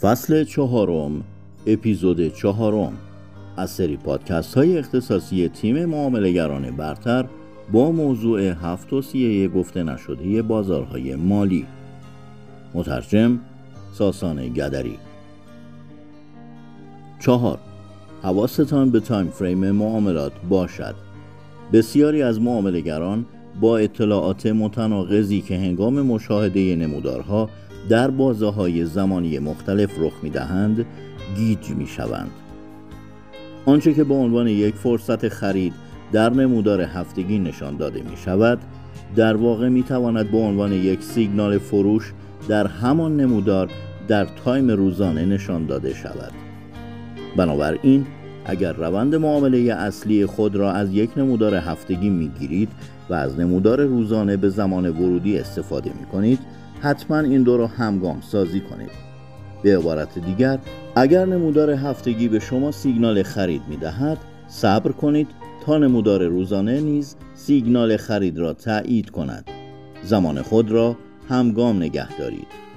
فصل چهارم اپیزود چهارم. از سری پادکست های اختصاصی تیم معاملگران برتر با موضوع هفت و گفته نشده بازارهای مالی. مترجم ساسان گدری. چهار حواستان به تایم فریم معاملات باشد. بسیاری از معاملگران با اطلاعات متناقضی که هنگام مشاهده نمودارها در بازه های زمانی مختلف رخ می دهند گیج می شوند. آنچه که به عنوان یک فرصت خرید در نمودار هفتگی نشان داده می شود در واقع می تواند به عنوان یک سیگنال فروش در همان نمودار در time روزانه نشان داده شود بنابراین اگر روند معامله اصلی خود را از یک نمودار هفتگی می گیرید و از نمودار روزانه به زمان ورودی استفاده می کنید حتما این دو را همگام سازی کنید. به عبارت دیگر اگر نمودار هفتگی به شما سیگنال خرید می دهد صبر کنید تا نمودار روزانه نیز سیگنال خرید را تایید کند. زمان خود را همگام نگه دارید.